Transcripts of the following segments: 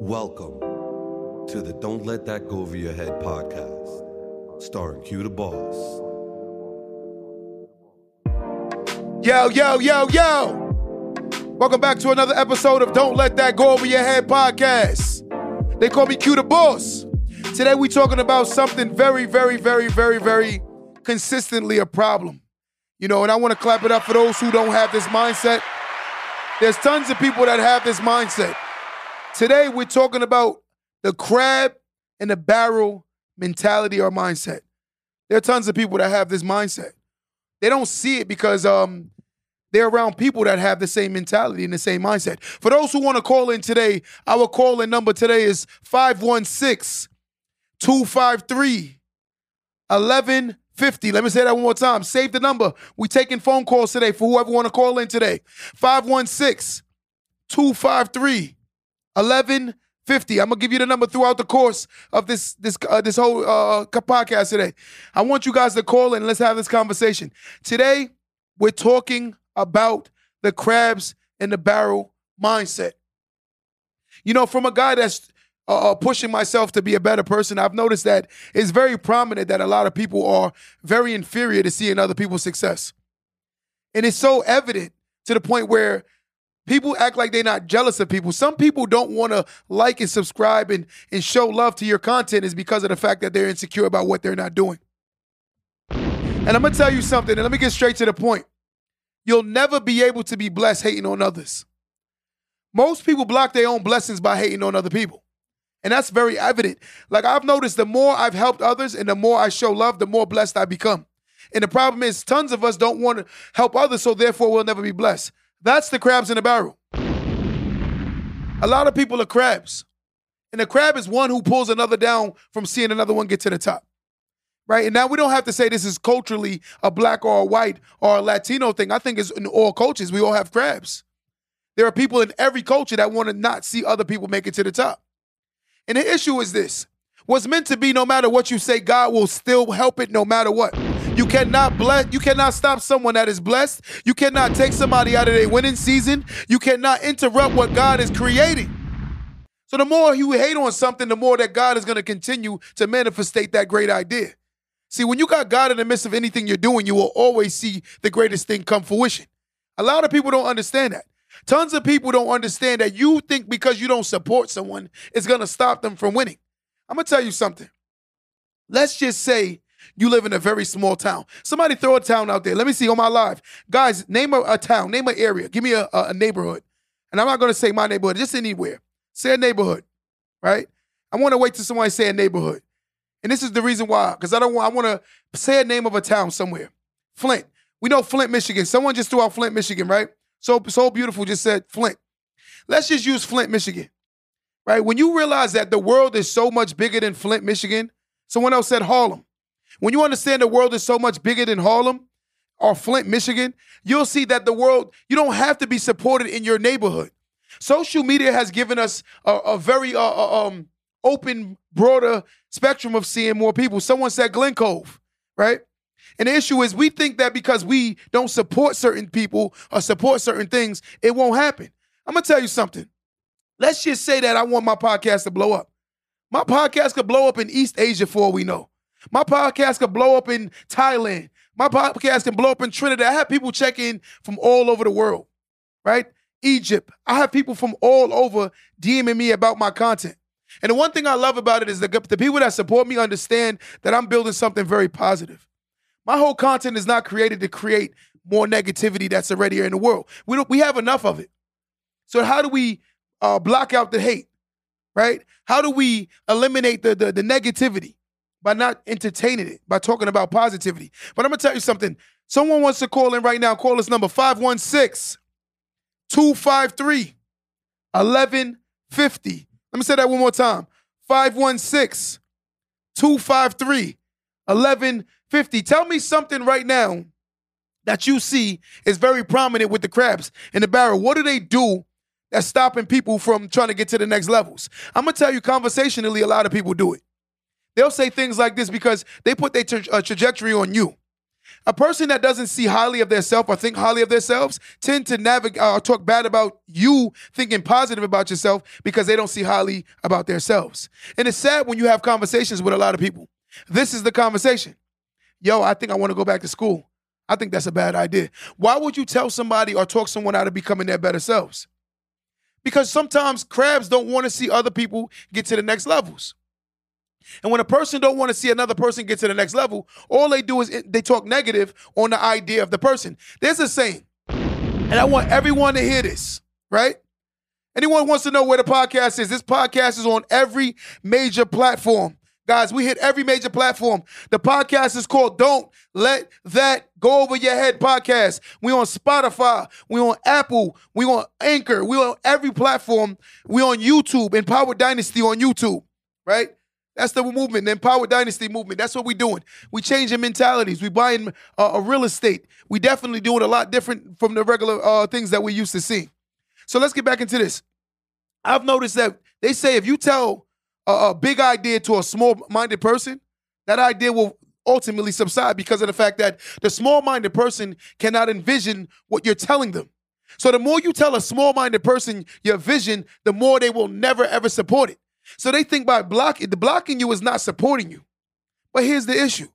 Welcome to the Don't Let That Go Over Your Head podcast, starring Q the Boss. Yo, yo, yo, yo. Welcome back to another episode of Don't Let That Go Over Your Head podcast. They call me Q the Boss. Today we're talking about something very, very, very, very, very consistently a problem. You know, and I want to clap it up for those who don't have this mindset. There's tons of people that have this mindset. Today we're talking about the crab and the barrel mentality or mindset. There are tons of people that have this mindset. They don't see it because um, they're around people that have the same mentality and the same mindset. For those who want to call in today, our call in number today is 516 253 1150. Let me say that one more time. Save the number. We're taking phone calls today for whoever want to call in today. 516 253 1150. I'm gonna give you the number throughout the course of this this uh, this whole uh, podcast today. I want you guys to call in. Let's have this conversation today. We're talking about the crabs in the barrel mindset. You know, from a guy that's uh, uh, pushing myself to be a better person, I've noticed that it's very prominent that a lot of people are very inferior to seeing other people's success. And it's so evident to the point where People act like they're not jealous of people. Some people don't want to like and subscribe and, and show love to your content is because of the fact that they're insecure about what they're not doing. And I'm going to tell you something, and let me get straight to the point. You'll never be able to be blessed hating on others. Most people block their own blessings by hating on other people. And that's very evident. Like I've noticed the more I've helped others and the more I show love, the more blessed I become. And the problem is, tons of us don't want to help others, so therefore we'll never be blessed. That's the crabs in the barrel. A lot of people are crabs. And a crab is one who pulls another down from seeing another one get to the top. Right? And now we don't have to say this is culturally a black or a white or a Latino thing. I think it's in all cultures. We all have crabs. There are people in every culture that want to not see other people make it to the top. And the issue is this what's meant to be, no matter what you say, God will still help it no matter what. You cannot bless, you cannot stop someone that is blessed. You cannot take somebody out of their winning season. You cannot interrupt what God is creating. So the more you hate on something, the more that God is going to continue to manifestate that great idea. See, when you got God in the midst of anything you're doing, you will always see the greatest thing come fruition. A lot of people don't understand that. Tons of people don't understand that you think because you don't support someone, it's going to stop them from winning. I'm going to tell you something. Let's just say you live in a very small town. Somebody throw a town out there. Let me see on my live. Guys, name a, a town, name an area. Give me a, a, a neighborhood. And I'm not going to say my neighborhood, just anywhere. Say a neighborhood, right? I want to wait till somebody say a neighborhood. And this is the reason why, because I don't want, I want to say a name of a town somewhere. Flint. We know Flint, Michigan. Someone just threw out Flint, Michigan, right? So, so beautiful just said Flint. Let's just use Flint, Michigan, right? When you realize that the world is so much bigger than Flint, Michigan, someone else said Harlem. When you understand the world is so much bigger than Harlem or Flint, Michigan, you'll see that the world, you don't have to be supported in your neighborhood. Social media has given us a, a very uh, uh, um, open, broader spectrum of seeing more people. Someone said Glen Cove, right? And the issue is we think that because we don't support certain people or support certain things, it won't happen. I'm gonna tell you something. Let's just say that I want my podcast to blow up. My podcast could blow up in East Asia for all we know. My podcast could blow up in Thailand. My podcast can blow up in Trinidad. I have people checking from all over the world, right? Egypt. I have people from all over DMing me about my content. And the one thing I love about it is the, the people that support me understand that I'm building something very positive. My whole content is not created to create more negativity that's already in the world. We we have enough of it. So how do we uh, block out the hate, right? How do we eliminate the, the, the negativity? By not entertaining it, by talking about positivity. But I'm gonna tell you something. Someone wants to call in right now. Call us number 516 253 1150. Let me say that one more time 516 253 1150. Tell me something right now that you see is very prominent with the crabs in the barrel. What do they do that's stopping people from trying to get to the next levels? I'm gonna tell you conversationally, a lot of people do it. They'll say things like this because they put their tra- uh, trajectory on you. A person that doesn't see highly of themselves or think highly of themselves tend to navigate or uh, talk bad about you thinking positive about yourself because they don't see highly about themselves. And it's sad when you have conversations with a lot of people. This is the conversation. Yo, I think I want to go back to school. I think that's a bad idea. Why would you tell somebody or talk someone out of becoming their better selves? Because sometimes crabs don't want to see other people get to the next levels. And when a person don't want to see another person get to the next level, all they do is they talk negative on the idea of the person. There's a saying, and I want everyone to hear this, right? Anyone wants to know where the podcast is? This podcast is on every major platform. Guys, we hit every major platform. The podcast is called Don't Let That Go Over Your Head podcast. We on Spotify, we on Apple, we on Anchor, we on every platform. We on YouTube, Empower Dynasty on YouTube, right? That's the movement, the Empower Dynasty movement. That's what we're doing. We changing mentalities. We buying uh, a real estate. We definitely doing a lot different from the regular uh, things that we used to see. So let's get back into this. I've noticed that they say if you tell a, a big idea to a small-minded person, that idea will ultimately subside because of the fact that the small-minded person cannot envision what you're telling them. So the more you tell a small-minded person your vision, the more they will never ever support it. So they think by blocking, the blocking you is not supporting you. But here's the issue.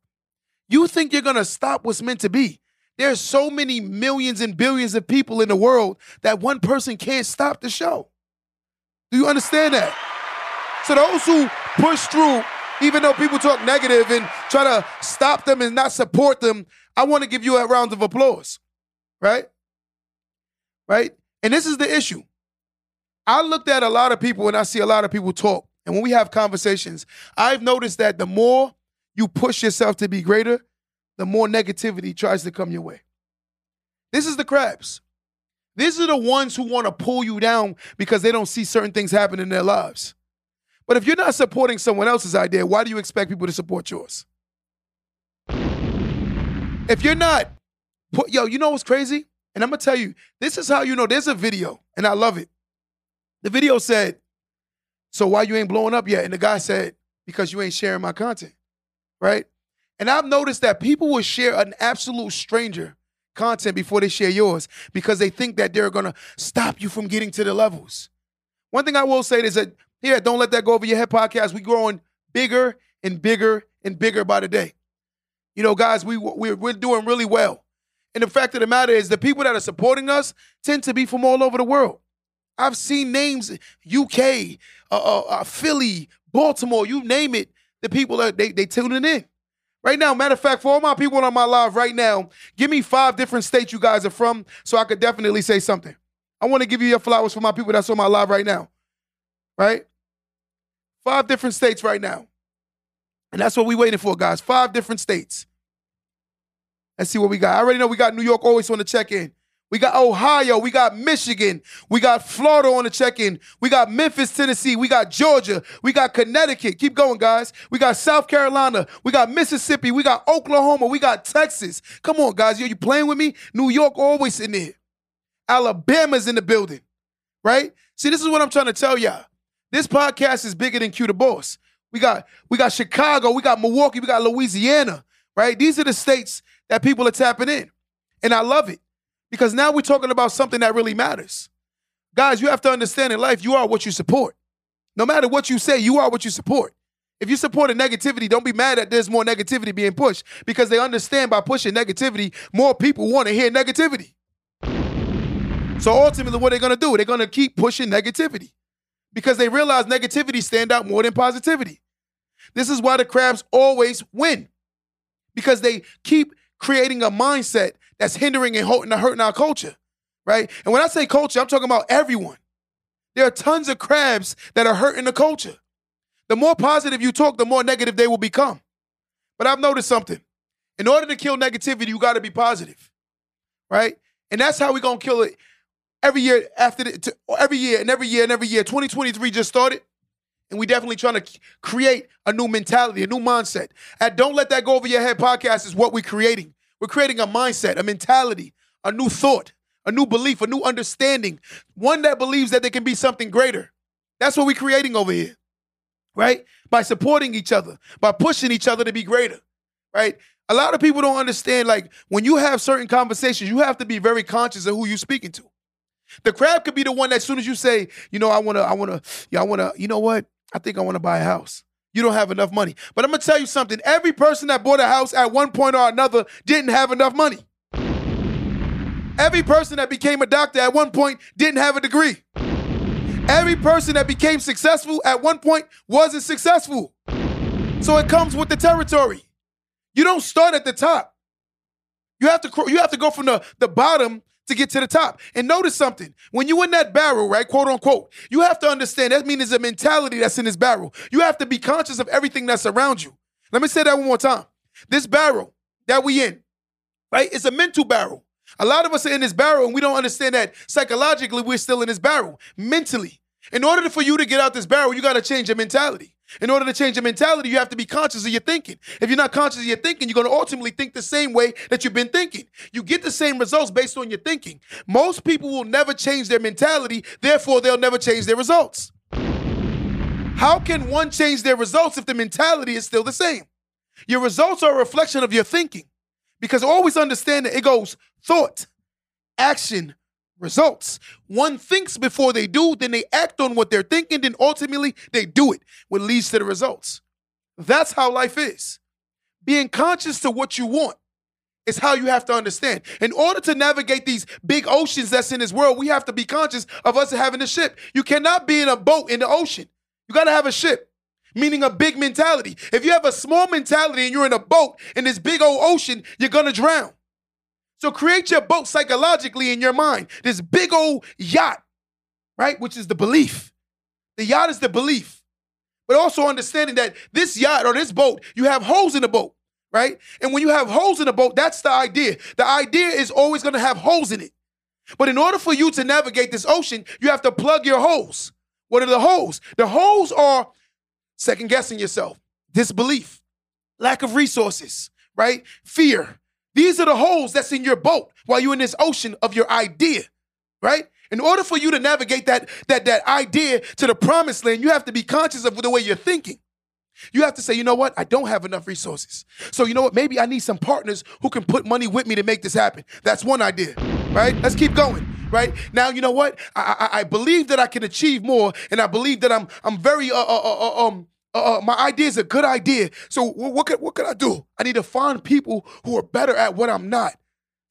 You think you're gonna stop what's meant to be. There's so many millions and billions of people in the world that one person can't stop the show. Do you understand that? So those who push through, even though people talk negative and try to stop them and not support them, I want to give you a round of applause. Right? Right? And this is the issue. I looked at a lot of people and I see a lot of people talk. And when we have conversations, I've noticed that the more you push yourself to be greater, the more negativity tries to come your way. This is the crabs. These are the ones who want to pull you down because they don't see certain things happen in their lives. But if you're not supporting someone else's idea, why do you expect people to support yours? If you're not, yo, you know what's crazy? And I'm gonna tell you, this is how you know there's a video, and I love it. The video said, So why you ain't blowing up yet? And the guy said, Because you ain't sharing my content. Right? And I've noticed that people will share an absolute stranger content before they share yours because they think that they're gonna stop you from getting to the levels. One thing I will say is that here, don't let that go over your head podcast. We growing bigger and bigger and bigger by the day. You know, guys, we we're, we're doing really well. And the fact of the matter is, the people that are supporting us tend to be from all over the world. I've seen names UK, uh, uh, uh, Philly, Baltimore, you name it. The people that they they tuning in. Right now, matter of fact, for all my people on my live right now, give me five different states you guys are from so I could definitely say something. I want to give you your flowers for my people that's on my live right now. Right? Five different states right now. And that's what we're waiting for, guys. Five different states. Let's see what we got. I already know we got New York always on the check in. We got Ohio. We got Michigan. We got Florida on the check in. We got Memphis, Tennessee. We got Georgia. We got Connecticut. Keep going, guys. We got South Carolina. We got Mississippi. We got Oklahoma. We got Texas. Come on, guys. Yo, you playing with me? New York always in there. Alabama's in the building, right? See, this is what I'm trying to tell y'all. This podcast is bigger than Q the Boss. We got we got Chicago, we got Milwaukee, we got Louisiana, right? These are the states that people are tapping in. And I love it because now we're talking about something that really matters. Guys, you have to understand in life, you are what you support. No matter what you say, you are what you support. If you support a negativity, don't be mad that there's more negativity being pushed because they understand by pushing negativity, more people want to hear negativity. So ultimately, what they're gonna do? They're gonna keep pushing negativity because they realize negativity stand out more than positivity. This is why the crabs always win because they keep creating a mindset that's hindering and hurting our culture, right? And when I say culture, I'm talking about everyone. There are tons of crabs that are hurting the culture. The more positive you talk, the more negative they will become. But I've noticed something. In order to kill negativity, you got to be positive, right? And that's how we're to kill it every year after the, to, every year and every year and every year. 2023 just started, and we definitely trying to create a new mentality, a new mindset. At Don't Let That Go Over Your Head podcast is what we're creating. We're creating a mindset, a mentality, a new thought, a new belief, a new understanding, one that believes that there can be something greater. That's what we're creating over here, right? By supporting each other, by pushing each other to be greater. right? A lot of people don't understand, like, when you have certain conversations, you have to be very conscious of who you're speaking to. The crab could be the one that as soon as you say, you know, I wanna, I wanna, yeah, I wanna, you know what? I think I wanna buy a house. You don't have enough money. But I'm gonna tell you something. Every person that bought a house at one point or another didn't have enough money. Every person that became a doctor at one point didn't have a degree. Every person that became successful at one point wasn't successful. So it comes with the territory. You don't start at the top. You have to you have to go from the, the bottom to get to the top. And notice something. When you in that barrel, right, quote unquote, you have to understand that means there's a mentality that's in this barrel. You have to be conscious of everything that's around you. Let me say that one more time. This barrel that we in, right, it's a mental barrel. A lot of us are in this barrel and we don't understand that psychologically we're still in this barrel mentally. In order for you to get out this barrel, you got to change your mentality. In order to change your mentality, you have to be conscious of your thinking. If you're not conscious of your thinking, you're going to ultimately think the same way that you've been thinking. You get the same results based on your thinking. Most people will never change their mentality, therefore, they'll never change their results. How can one change their results if the mentality is still the same? Your results are a reflection of your thinking. Because always understand that it goes thought, action, results. One thinks before they do, then they act on what they're thinking, then ultimately they do it, what leads to the results. That's how life is. Being conscious to what you want is how you have to understand. In order to navigate these big oceans that's in this world, we have to be conscious of us having a ship. You cannot be in a boat in the ocean. You got to have a ship, meaning a big mentality. If you have a small mentality and you're in a boat in this big old ocean, you're going to drown. So create your boat psychologically in your mind. This big old yacht, right? Which is the belief. The yacht is the belief. But also understanding that this yacht or this boat, you have holes in the boat, right? And when you have holes in the boat, that's the idea. The idea is always going to have holes in it. But in order for you to navigate this ocean, you have to plug your holes. What are the holes? The holes are second guessing yourself, disbelief, lack of resources, right? Fear, these are the holes that's in your boat while you're in this ocean of your idea, right? In order for you to navigate that, that, that idea to the promised land, you have to be conscious of the way you're thinking. You have to say, you know what? I don't have enough resources. So, you know what? Maybe I need some partners who can put money with me to make this happen. That's one idea, right? Let's keep going, right? Now, you know what? I, I, I believe that I can achieve more, and I believe that I'm, I'm very, uh, uh, uh, um, uh, uh, my idea is a good idea. So what, could what could I do? I need to find people who are better at what I'm not.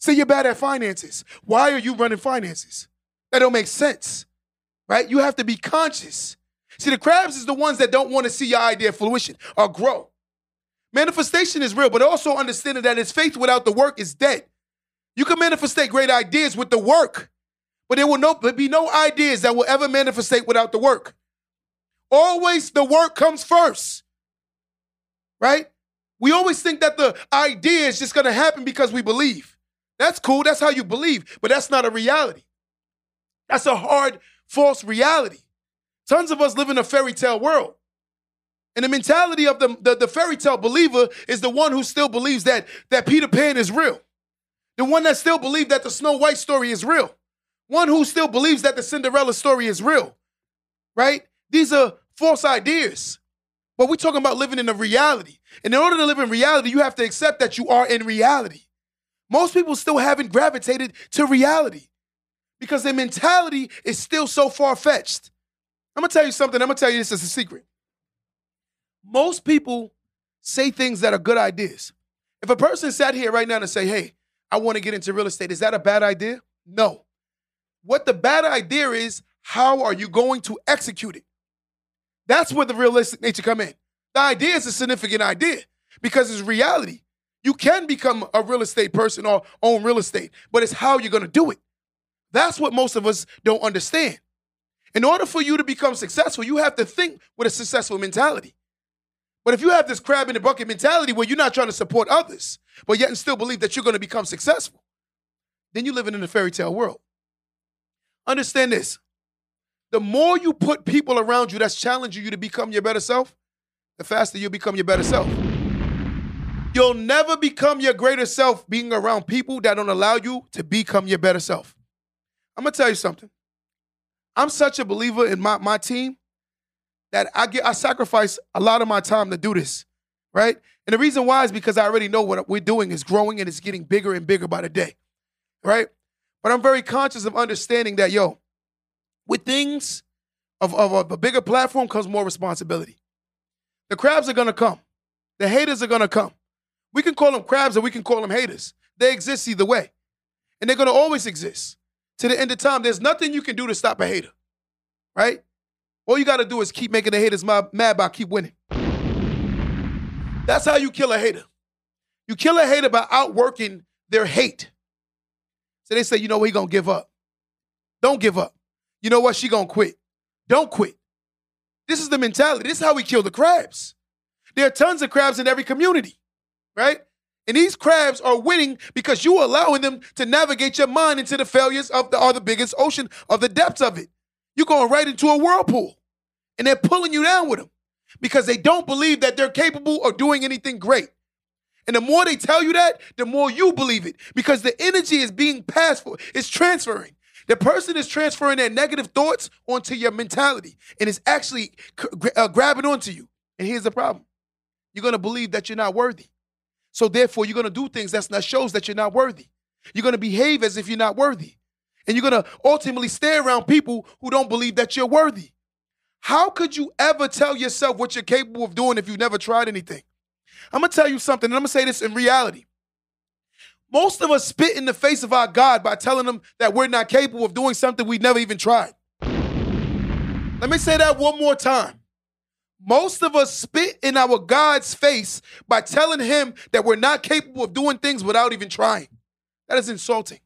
Say you're bad at finances. Why are you running finances? That don't make sense, right? You have to be conscious. See, the crabs is the ones that don't want to see your idea fruition or grow. Manifestation is real, but also understanding that it's faith without the work is dead. You can manifestate great ideas with the work, but there will no, be no ideas that will ever manifestate without the work. Always the work comes first, right? We always think that the idea is just going to happen because we believe. That's cool. That's how you believe, but that's not a reality. That's a hard, false reality. Tons of us live in a fairy tale world. And the mentality of the, the, the, fairy tale believer is the one who still believes that, that Peter Pan is real. The one that still believes that the Snow White story is real. One who still believes that the Cinderella story is real. Right? These are false ideas. But we're talking about living in a reality. And in order to live in reality, you have to accept that you are in reality. Most people still haven't gravitated to reality because their mentality is still so far fetched. I'm gonna tell you something, I'm gonna tell you this as a secret. Most people say things that are good ideas. If a person sat here right now and say, hey, I wanna get into real estate, is that a bad idea? No. What the bad idea is, how are you going to execute it? That's where the realistic nature come in. The idea is a significant idea because it's reality. You can become a real estate person or own real estate, but it's how you're going to do it. That's what most of us don't understand. In order for you to become successful, you have to think with a successful mentality. But if you have this crab in the bucket mentality where you're not trying to support others, but yet and still believe that you're going to become successful, then you're living in a fairy tale world. Understand this the more you put people around you that's challenging you to become your better self, the faster you'll become your better self. You'll never become your greater self being around people that don't allow you to become your better self. I'm gonna tell you something. I'm such a believer in my, my team that I get I sacrifice a lot of my time to do this, right? And the reason why is because I already know what we're doing is growing and it's getting bigger and bigger by the day, right? But I'm very conscious of understanding that, yo, with things of, of, of a bigger platform comes more responsibility. The crabs are gonna come. The haters are gonna come. We can call them crabs or we can call them haters. They exist either way. And they're gonna always exist. To the end of time, there's nothing you can do to stop a hater. Right? All you gotta do is keep making the haters mad by keep winning. That's how you kill a hater. You kill a hater by outworking their hate. So they say, you know what, gonna give up. Don't give up. You know what, she gonna quit. Don't quit. This is the mentality. This is how we kill the crabs. There are tons of crabs in every community, right? And these crabs are winning because you are allowing them to navigate your mind into the failures of the, or the biggest ocean of the depths of it. You're going right into a whirlpool. And they're pulling you down with them because they don't believe that they're capable of doing anything great. And the more they tell you that, the more you believe it because the energy is being passed for, it's transferring. The person is transferring their negative thoughts onto your mentality and is actually uh, grabbing onto you. And here's the problem you're going to believe that you're not worthy. So therefore, you're going to do things that shows that you're not worthy. You're going to behave as if you're not worthy. And you're going to ultimately stay around people who don't believe that you're worthy. How could you ever tell yourself what you're capable of doing if you've never tried anything? I'm going to tell you something, and I'm going to say this in reality. Most of us spit in the face of our God by telling him that we're not capable of doing something we've never even tried. Let me say that one more time. Most of us spit in our God's face by telling him that we're not capable of doing things without even trying. That is insulting.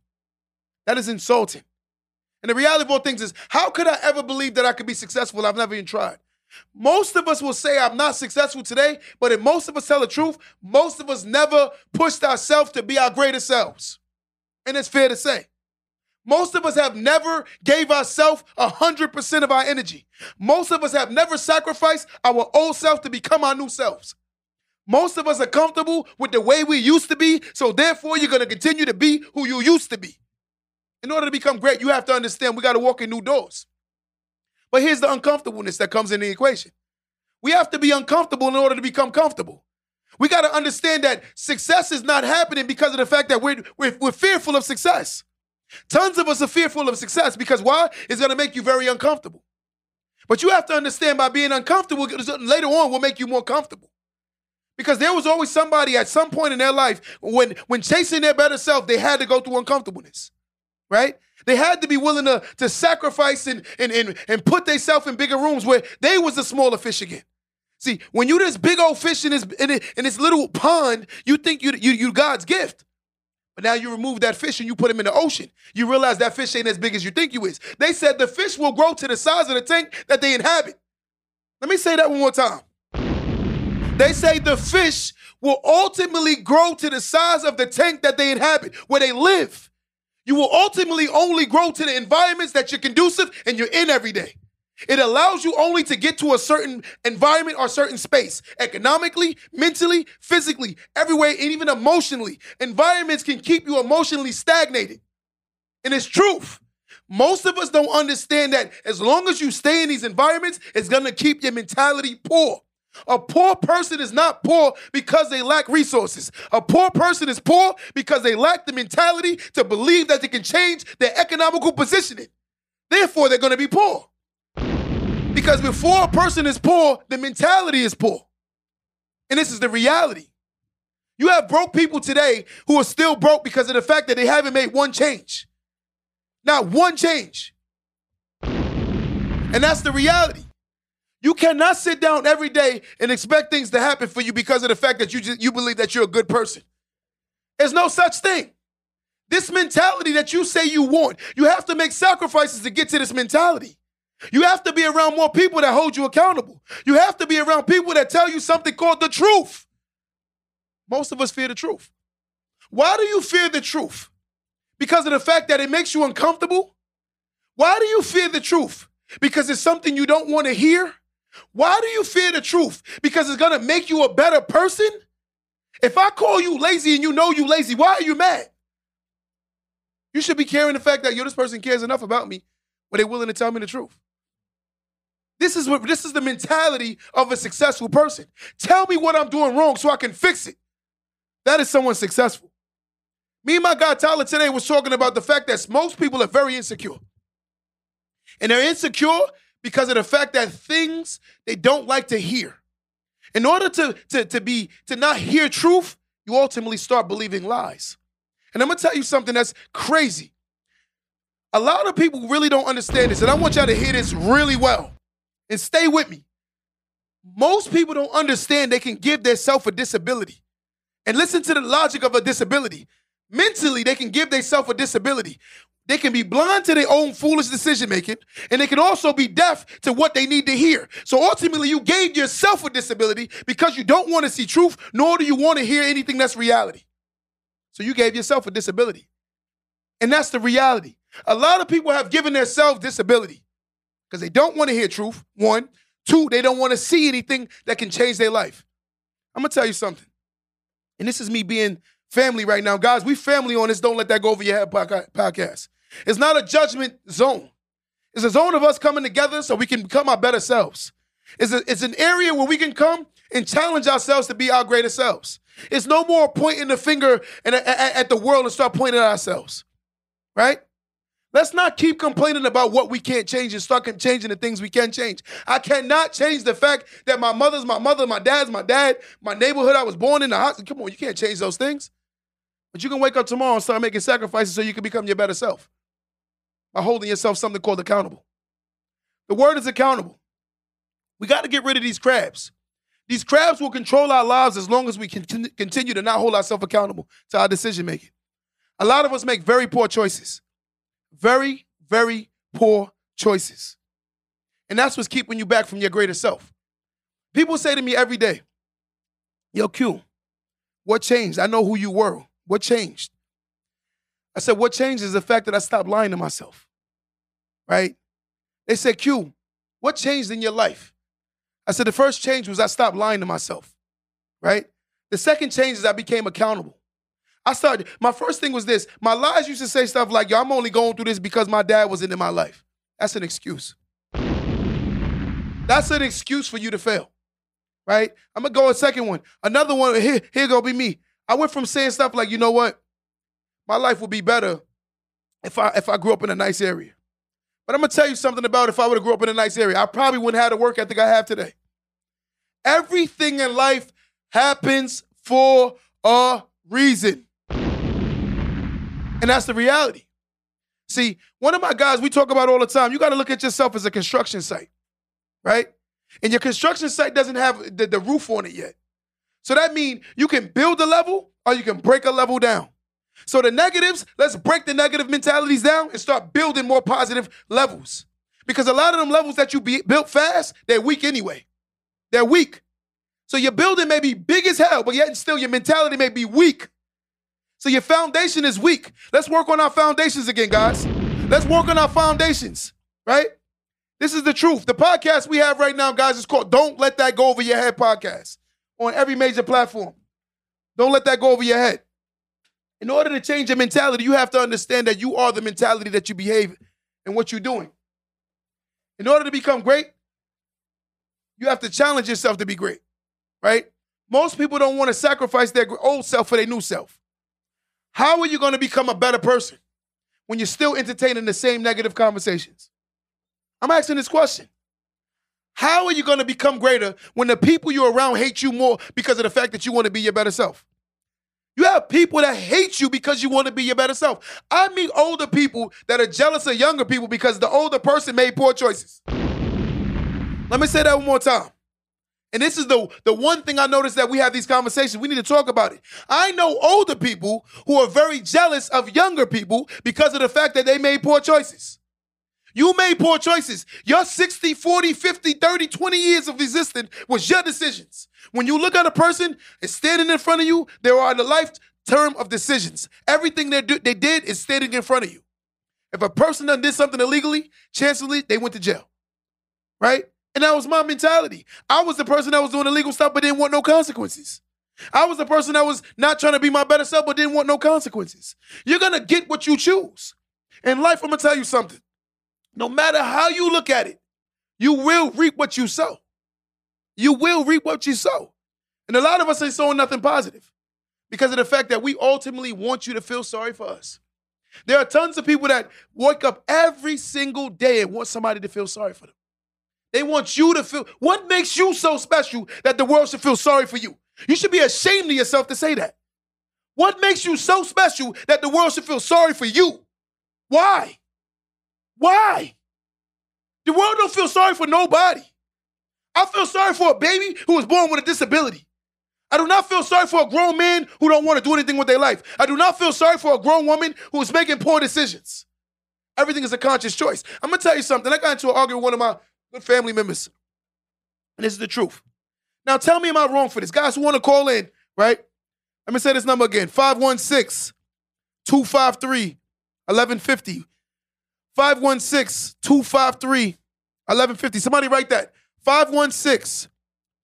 That is insulting. And the reality of all things is, how could I ever believe that I could be successful? I've never even tried. Most of us will say, I'm not successful today, but if most of us tell the truth, most of us never pushed ourselves to be our greatest selves. And it's fair to say. Most of us have never gave ourselves 100% of our energy. Most of us have never sacrificed our old self to become our new selves. Most of us are comfortable with the way we used to be, so therefore you're going to continue to be who you used to be. In order to become great, you have to understand we got to walk in new doors. But here's the uncomfortableness that comes in the equation. We have to be uncomfortable in order to become comfortable. We got to understand that success is not happening because of the fact that we're, we're, we're fearful of success. Tons of us are fearful of success because why? It's going to make you very uncomfortable. But you have to understand by being uncomfortable, later on will make you more comfortable. Because there was always somebody at some point in their life when, when chasing their better self, they had to go through uncomfortableness, right? They had to be willing to, to sacrifice and, and, and, and put themselves in bigger rooms where they was the smaller fish again. See, when you this big old fish in this in, in this little pond, you think you, you you God's gift. But now you remove that fish and you put him in the ocean. You realize that fish ain't as big as you think you is. They said the fish will grow to the size of the tank that they inhabit. Let me say that one more time. They say the fish will ultimately grow to the size of the tank that they inhabit, where they live. You will ultimately only grow to the environments that you're conducive and you're in every day. It allows you only to get to a certain environment or certain space, economically, mentally, physically, everywhere, and even emotionally. Environments can keep you emotionally stagnated. And it's truth. Most of us don't understand that as long as you stay in these environments, it's gonna keep your mentality poor. A poor person is not poor because they lack resources. A poor person is poor because they lack the mentality to believe that they can change their economical positioning. Therefore, they're going to be poor. Because before a person is poor, the mentality is poor. And this is the reality. You have broke people today who are still broke because of the fact that they haven't made one change. Not one change. And that's the reality. You cannot sit down every day and expect things to happen for you because of the fact that you just, you believe that you're a good person. There's no such thing. This mentality that you say you want, you have to make sacrifices to get to this mentality. You have to be around more people that hold you accountable. You have to be around people that tell you something called the truth. Most of us fear the truth. Why do you fear the truth? Because of the fact that it makes you uncomfortable? Why do you fear the truth? Because it's something you don't want to hear? Why do you fear the truth? Because it's gonna make you a better person? If I call you lazy and you know you lazy, why are you mad? You should be caring the fact that yo, this person cares enough about me where they're willing to tell me the truth. This is what this is the mentality of a successful person. Tell me what I'm doing wrong so I can fix it. That is someone successful. Me and my guy Tyler today was talking about the fact that most people are very insecure. And they're insecure because of the fact that things they don't like to hear. In order to, to, to be to not hear truth, you ultimately start believing lies. And I'm gonna tell you something that's crazy. A lot of people really don't understand this, and I want y'all to hear this really well. And stay with me. Most people don't understand they can give themselves a disability. And listen to the logic of a disability. Mentally, they can give themselves a disability. They can be blind to their own foolish decision making, and they can also be deaf to what they need to hear. So ultimately, you gave yourself a disability because you don't want to see truth, nor do you want to hear anything that's reality. So you gave yourself a disability. And that's the reality. A lot of people have given themselves disability because they don't want to hear truth, one. Two, they don't want to see anything that can change their life. I'm going to tell you something. And this is me being family right now. Guys, we family on this Don't Let That Go Over Your Head podcast. It's not a judgment zone. It's a zone of us coming together so we can become our better selves. It's, a, it's an area where we can come and challenge ourselves to be our greater selves. It's no more pointing the finger at, at, at the world and start pointing at ourselves, right? Let's not keep complaining about what we can't change and start changing the things we can change. I cannot change the fact that my mother's my mother, my dad's my dad, my neighborhood I was born in, the house. Come on, you can't change those things. But you can wake up tomorrow and start making sacrifices so you can become your better self by holding yourself something called accountable. The word is accountable. We got to get rid of these crabs. These crabs will control our lives as long as we continue to not hold ourselves accountable to our decision making. A lot of us make very poor choices. Very, very poor choices. And that's what's keeping you back from your greater self. People say to me every day, Yo, Q, what changed? I know who you were. What changed? I said, What changed is the fact that I stopped lying to myself. Right? They said, Q, what changed in your life? I said, The first change was I stopped lying to myself. Right? The second change is I became accountable. I started, my first thing was this. My lies used to say stuff like, yo, I'm only going through this because my dad wasn't in my life. That's an excuse. That's an excuse for you to fail. Right? I'm gonna go a second one. Another one, here, here go be me. I went from saying stuff like, you know what? My life would be better if I if I grew up in a nice area. But I'm gonna tell you something about if I would have grew up in a nice area, I probably wouldn't have the work ethic I have today. Everything in life happens for a reason. And that's the reality. See, one of my guys we talk about all the time, you got to look at yourself as a construction site, right? And your construction site doesn't have the, the roof on it yet. So that means you can build a level or you can break a level down. So the negatives, let's break the negative mentalities down and start building more positive levels. Because a lot of them levels that you be, built fast, they're weak anyway. They're weak. So your building may be big as hell, but yet still your mentality may be weak. So your foundation is weak. Let's work on our foundations again, guys. Let's work on our foundations, right? This is the truth. The podcast we have right now, guys, is called Don't Let That Go Over Your Head podcast on every major platform. Don't let that go over your head. In order to change your mentality, you have to understand that you are the mentality that you behave and what you're doing. In order to become great, you have to challenge yourself to be great, right? Most people don't want to sacrifice their old self for their new self. How are you going to become a better person when you're still entertaining the same negative conversations? I'm asking this question. How are you going to become greater when the people you're around hate you more because of the fact that you want to be your better self? You have people that hate you because you want to be your better self. I meet older people that are jealous of younger people because the older person made poor choices. Let me say that one more time. And this is the, the one thing I noticed that we have these conversations. We need to talk about it. I know older people who are very jealous of younger people because of the fact that they made poor choices. You made poor choices. Your 60, 40, 50, 30, 20 years of existence was your decisions. When you look at a person and standing in front of you, there are the life term of decisions. Everything they, do, they did is standing in front of you. If a person done did something illegally, chancellorly, they went to jail. Right? And that was my mentality. I was the person that was doing illegal stuff but didn't want no consequences. I was the person that was not trying to be my better self but didn't want no consequences. You're gonna get what you choose. In life, I'm gonna tell you something. No matter how you look at it, You will reap what you sow. You will reap what you sow. And a lot of us ain't sowing nothing positive because of the fact that we ultimately want you to feel sorry for us. There are tons of people that wake up every single day and want somebody to feel sorry for them. They want you to feel what makes you so special that the world should feel sorry for you. You should be ashamed of yourself to say that. What makes you so special that the world should feel sorry for you? Why? Why? The world don't feel sorry for nobody. I feel sorry for a baby who was born with a disability. I do not feel sorry for a grown man who don't want to do anything with their life. I do not feel sorry for a grown woman who is making poor decisions. Everything is a conscious choice. I'm gonna tell you something. I got into an argument with one of my good family members, and this is the truth. Now tell me, am I wrong for this? Guys who want to call in, right? Let me say this number again 516 253 1150. 516 253 1150. Somebody write that. 516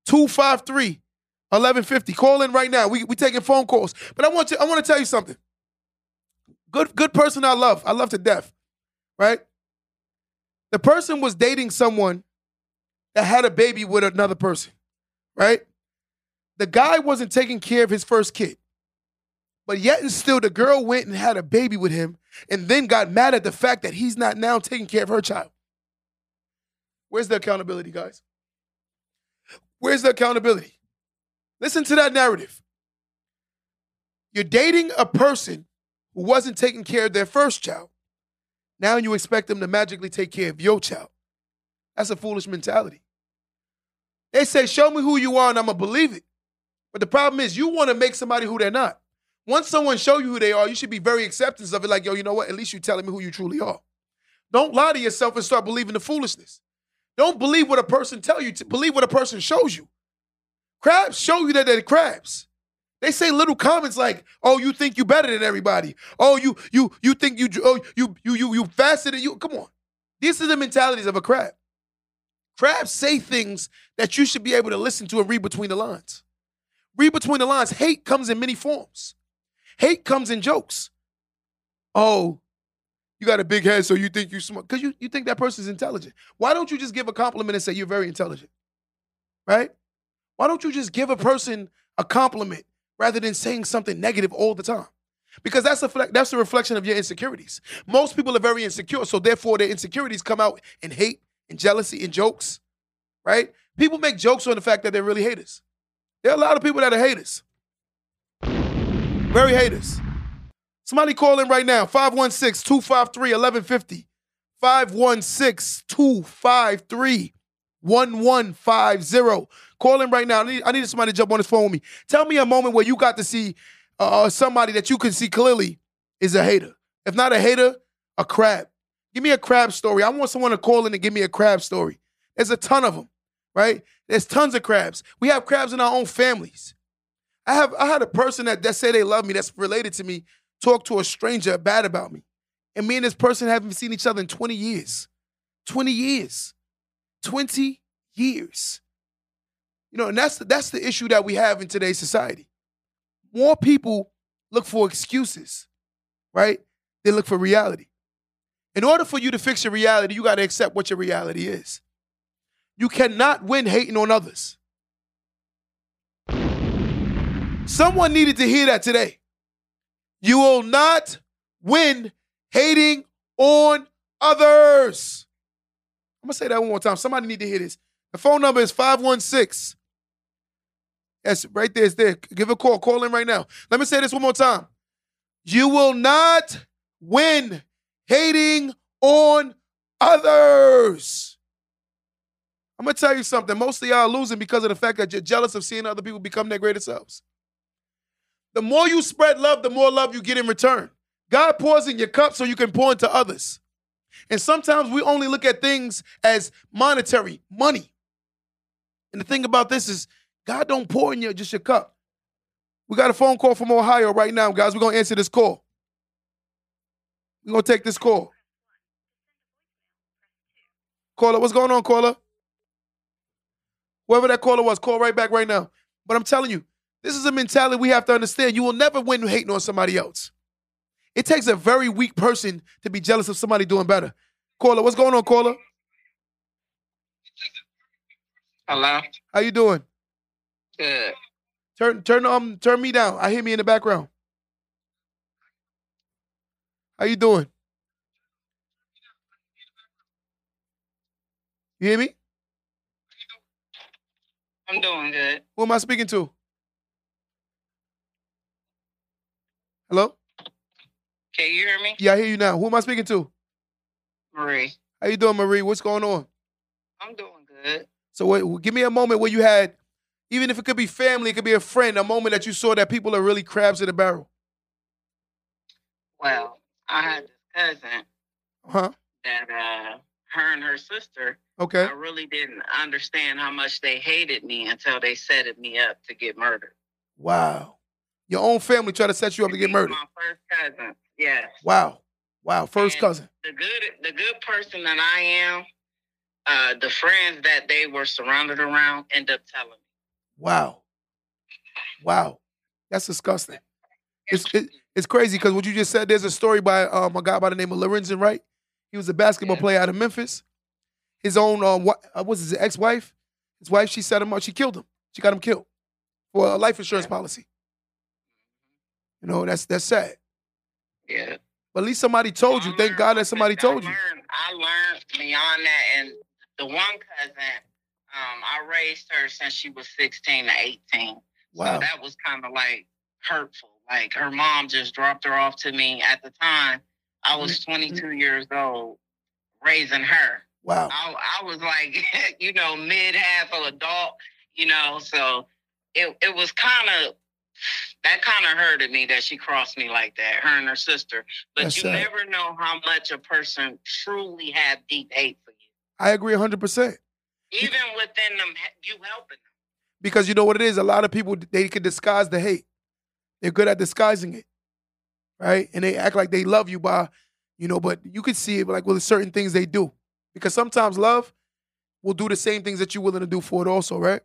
253 1150. Call in right now. We we taking phone calls. But I want to I want to tell you something. Good good person I love. I love to death. Right? The person was dating someone that had a baby with another person. Right? The guy wasn't taking care of his first kid. But yet and still the girl went and had a baby with him and then got mad at the fact that he's not now taking care of her child. Where's the accountability, guys? Where's the accountability? Listen to that narrative. You're dating a person who wasn't taking care of their first child. Now you expect them to magically take care of your child. That's a foolish mentality. They say, Show me who you are, and I'm going to believe it. But the problem is, you want to make somebody who they're not. Once someone show you who they are, you should be very acceptance of it. Like, yo, you know what? At least you're telling me who you truly are. Don't lie to yourself and start believing the foolishness. Don't believe what a person tell you. To believe what a person shows you. Crabs show you that they're crabs. They say little comments like, "Oh, you think you better than everybody? Oh, you you you think you oh you you you you faster than you." Come on, these are the mentalities of a crab. Crabs say things that you should be able to listen to and read between the lines. Read between the lines. Hate comes in many forms. Hate comes in jokes. Oh, you got a big head, so you think you smart because you you think that person's intelligent. Why don't you just give a compliment and say you're very intelligent? Right? Why don't you just give a person a compliment rather than saying something negative all the time? Because that's a that's a reflection of your insecurities. Most people are very insecure, so therefore their insecurities come out in hate and jealousy and jokes. Right? People make jokes on the fact that they're really haters. There are a lot of people that are haters. Very haters. Somebody call in right now 516 253 1150. 516 253 1150. Call in right now. I need, I need somebody to jump on this phone with me. Tell me a moment where you got to see uh, somebody that you can see clearly is a hater. If not a hater, a crab. Give me a crab story. I want someone to call in and give me a crab story. There's a ton of them, right? There's tons of crabs. We have crabs in our own families. I have I had a person that, that say they love me, that's related to me, talk to a stranger bad about me. And me and this person haven't seen each other in 20 years. 20 years. 20 years. You know, and that's the, that's the issue that we have in today's society. More people look for excuses, right? They look for reality. In order for you to fix your reality, you got to accept what your reality is. You cannot win hating on others. Someone needed to hear that today. You will not win hating on others. I'm gonna say that one more time. Somebody need to hear this. The phone number is 516. Yes, right there. It's there. Give a call. Call in right now. Let me say this one more time. You will not win hating on others. I'm gonna tell you something. Most of y'all are losing because of the fact that you're jealous of seeing other people become their greater selves. The more you spread love, the more love you get in return. God pours in your cup so you can pour into others. And sometimes we only look at things as monetary, money. And the thing about this is, God don't pour in you just your cup. We got a phone call from Ohio right now, guys. We're gonna answer this call. We're gonna take this call. Caller, what's going on, caller? Whoever that caller was, call right back right now. But I'm telling you, this is a mentality we have to understand. You will never win hating on somebody else. It takes a very weak person to be jealous of somebody doing better. Caller, what's going on, caller? Hello. How you doing? Good. Turn turn um turn me down. I hear me in the background. How you doing? You hear me? I'm doing good. Who am I speaking to? Hello? Can you hear me? Yeah, I hear you now. Who am I speaking to? Marie. How you doing, Marie? What's going on? I'm doing good. So wait, give me a moment where you had, even if it could be family, it could be a friend, a moment that you saw that people are really crabs in the barrel. Well, I had this cousin Huh? that uh her and her sister, Okay. I really didn't understand how much they hated me until they set me up to get murdered. Wow. Your own family tried to set you up to get murdered. My first cousin. Yes. Wow. Wow. First And- cousin. The good the good person that I am, uh, the friends that they were surrounded around end up telling me. Wow. Wow. That's disgusting. It's it, it's crazy because what you just said. There's a story by um, a guy by the name of Lorenzen Wright. He was a basketball Yeah. player out of Memphis. His own um, what uh, was his ex-wife? His wife. She set him up. She killed him. She got him killed for a life insurance Yeah. policy. You know that's that's sad. Yeah. But at least somebody told you. I Thank learned God that somebody told you. I learned, I learned beyond that, and the one cousin, um, I raised her since she was sixteen to eighteen. Wow. So that was kind of like hurtful. Like her mom just dropped her off to me at the time. I was Mm-hmm. 22 years old, raising her. Wow. I, I was like, you know, mid half of adult, you know. So it it was kind of that kind of hurted me that she crossed me like that, her and her sister. But That's you sad. never know how much a person truly have deep hate for you. I agree 100%. Even within them, you helping them. Because you know what it is? A lot of people, they can disguise the hate. They're good at disguising it, right? And they act like they love you by, you know, but you can see it like with certain things they do. Because sometimes love will do the same things that you're willing to do for it also, right?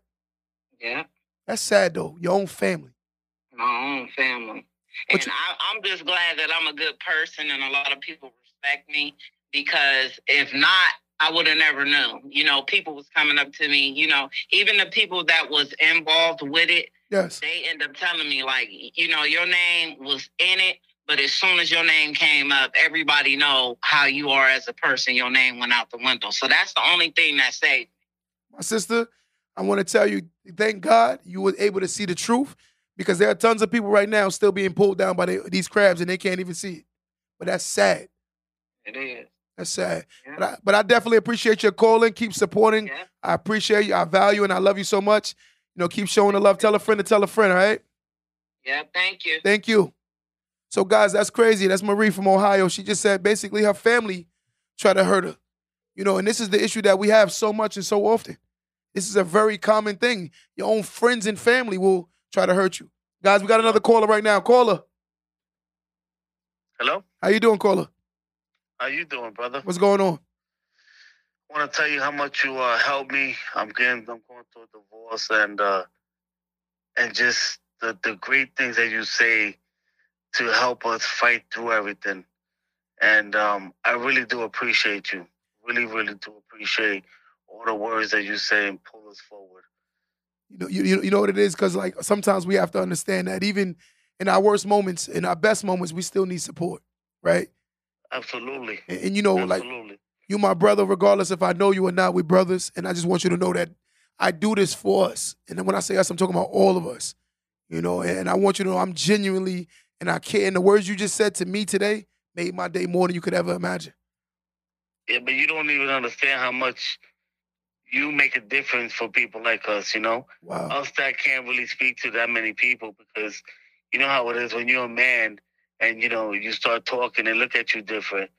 Yeah, That's sad though. Your own family. My own family. And I, I'm just glad that I'm a good person and a lot of people respect me because if not, I would have never known. You know, people was coming up to me, you know, even the people that was involved with it, Yes. they end up telling me like, you know, your name was in it, but as soon as your name came up, everybody know how you are as a person. Your name went out the window. So that's the only thing that saved. me. My sister, I want to tell you, thank God you were able to see the truth because there are tons of people right now still being pulled down by the, these crabs and they can't even see it. But that's sad. It is. That's sad. Yeah. But I, but I definitely appreciate your calling. Keep supporting. Yeah. I appreciate you. I value and I love you so much. You know, keep showing the love. Tell a friend to tell a friend, all right? Yeah. Thank you. Thank you. So, guys, that's crazy. That's Marie from Ohio. She just said basically her family tried to hurt her. You know, and this is the issue that we have so much and so often. This is a very common thing. Your own friends and family will try to hurt you. Guys, we got another caller right now. Caller. Hello? How you doing, caller? How you doing, brother? What's going on? I want to tell you how much you uh, helped me. I'm getting, I'm going through a divorce, and uh, and just the the great things that you say to help us fight through everything. And um, I really do appreciate you. Really, really do appreciate all the words that you say and pull us forward. You know, you, you, know what it is? Because, like, sometimes we have to understand that even in our worst moments, in our best moments, we still need support, right? Absolutely. And, and you know, like, you my brother, regardless if I know you or not, we brothers. And I just want you to know that I do this for us. And then when I say us, I'm talking about all of us. You know, and I want you to know I'm genuinely and I care. And the words you just said to me today made my day more than you could ever imagine. Yeah, but you don't even understand how much you make a difference for people like us, you know? Wow. us that can't really speak to that many people because you know how it is when you're a man and you know you start talking and look at you different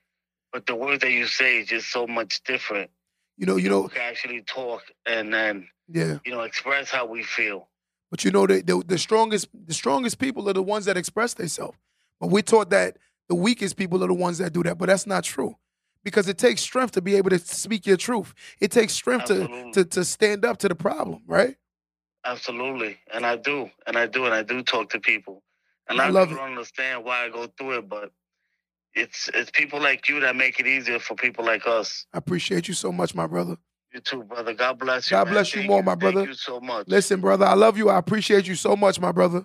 but the words that you say is just so much different You know, you know, we can actually talk and then yeah. you know express how we feel But you know, the, the the strongest the strongest people are the ones that express themselves. But we're taught that the weakest people are the ones that do that. But that's not true. Because it takes strength to be able to speak your truth. It takes strength to, to to stand up to the problem, right? absolutely and i do and i do and i do talk to people and I I people it. don't understand why i go through it but it's it's people like you that make it easier for people like us I appreciate you so much, my brother. You too, brother. God bless you. God man. bless you Thank more, my brother. Thank you so much. Listen, brother, I love you. I appreciate you so much, my brother.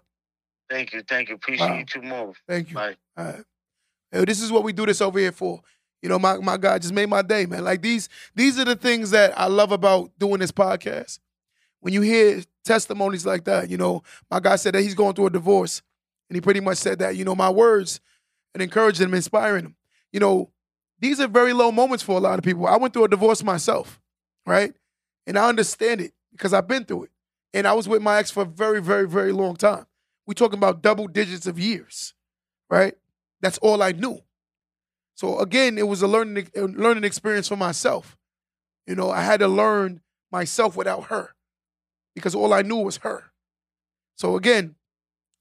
Thank you. Thank you. Appreciate Wow. you too more. Thank you. Bye. All right. This is what we do this over here for. You know, my, my God just made my day, man. Like these, these are the things that I love about doing this podcast. When you hear testimonies like that, you know, my guy said that he's going through a divorce. And he pretty much said that, you know, my words and encouraging him, inspiring him. You know, these are very low moments for a lot of people. I went through a divorce myself, right? And I understand it because I've been through it. And I was with my ex for a very, very, very long time. we talking about double digits of years, right? That's all I knew. So again, it was a learning learning experience for myself. You know, I had to learn myself without her because all I knew was her. So again,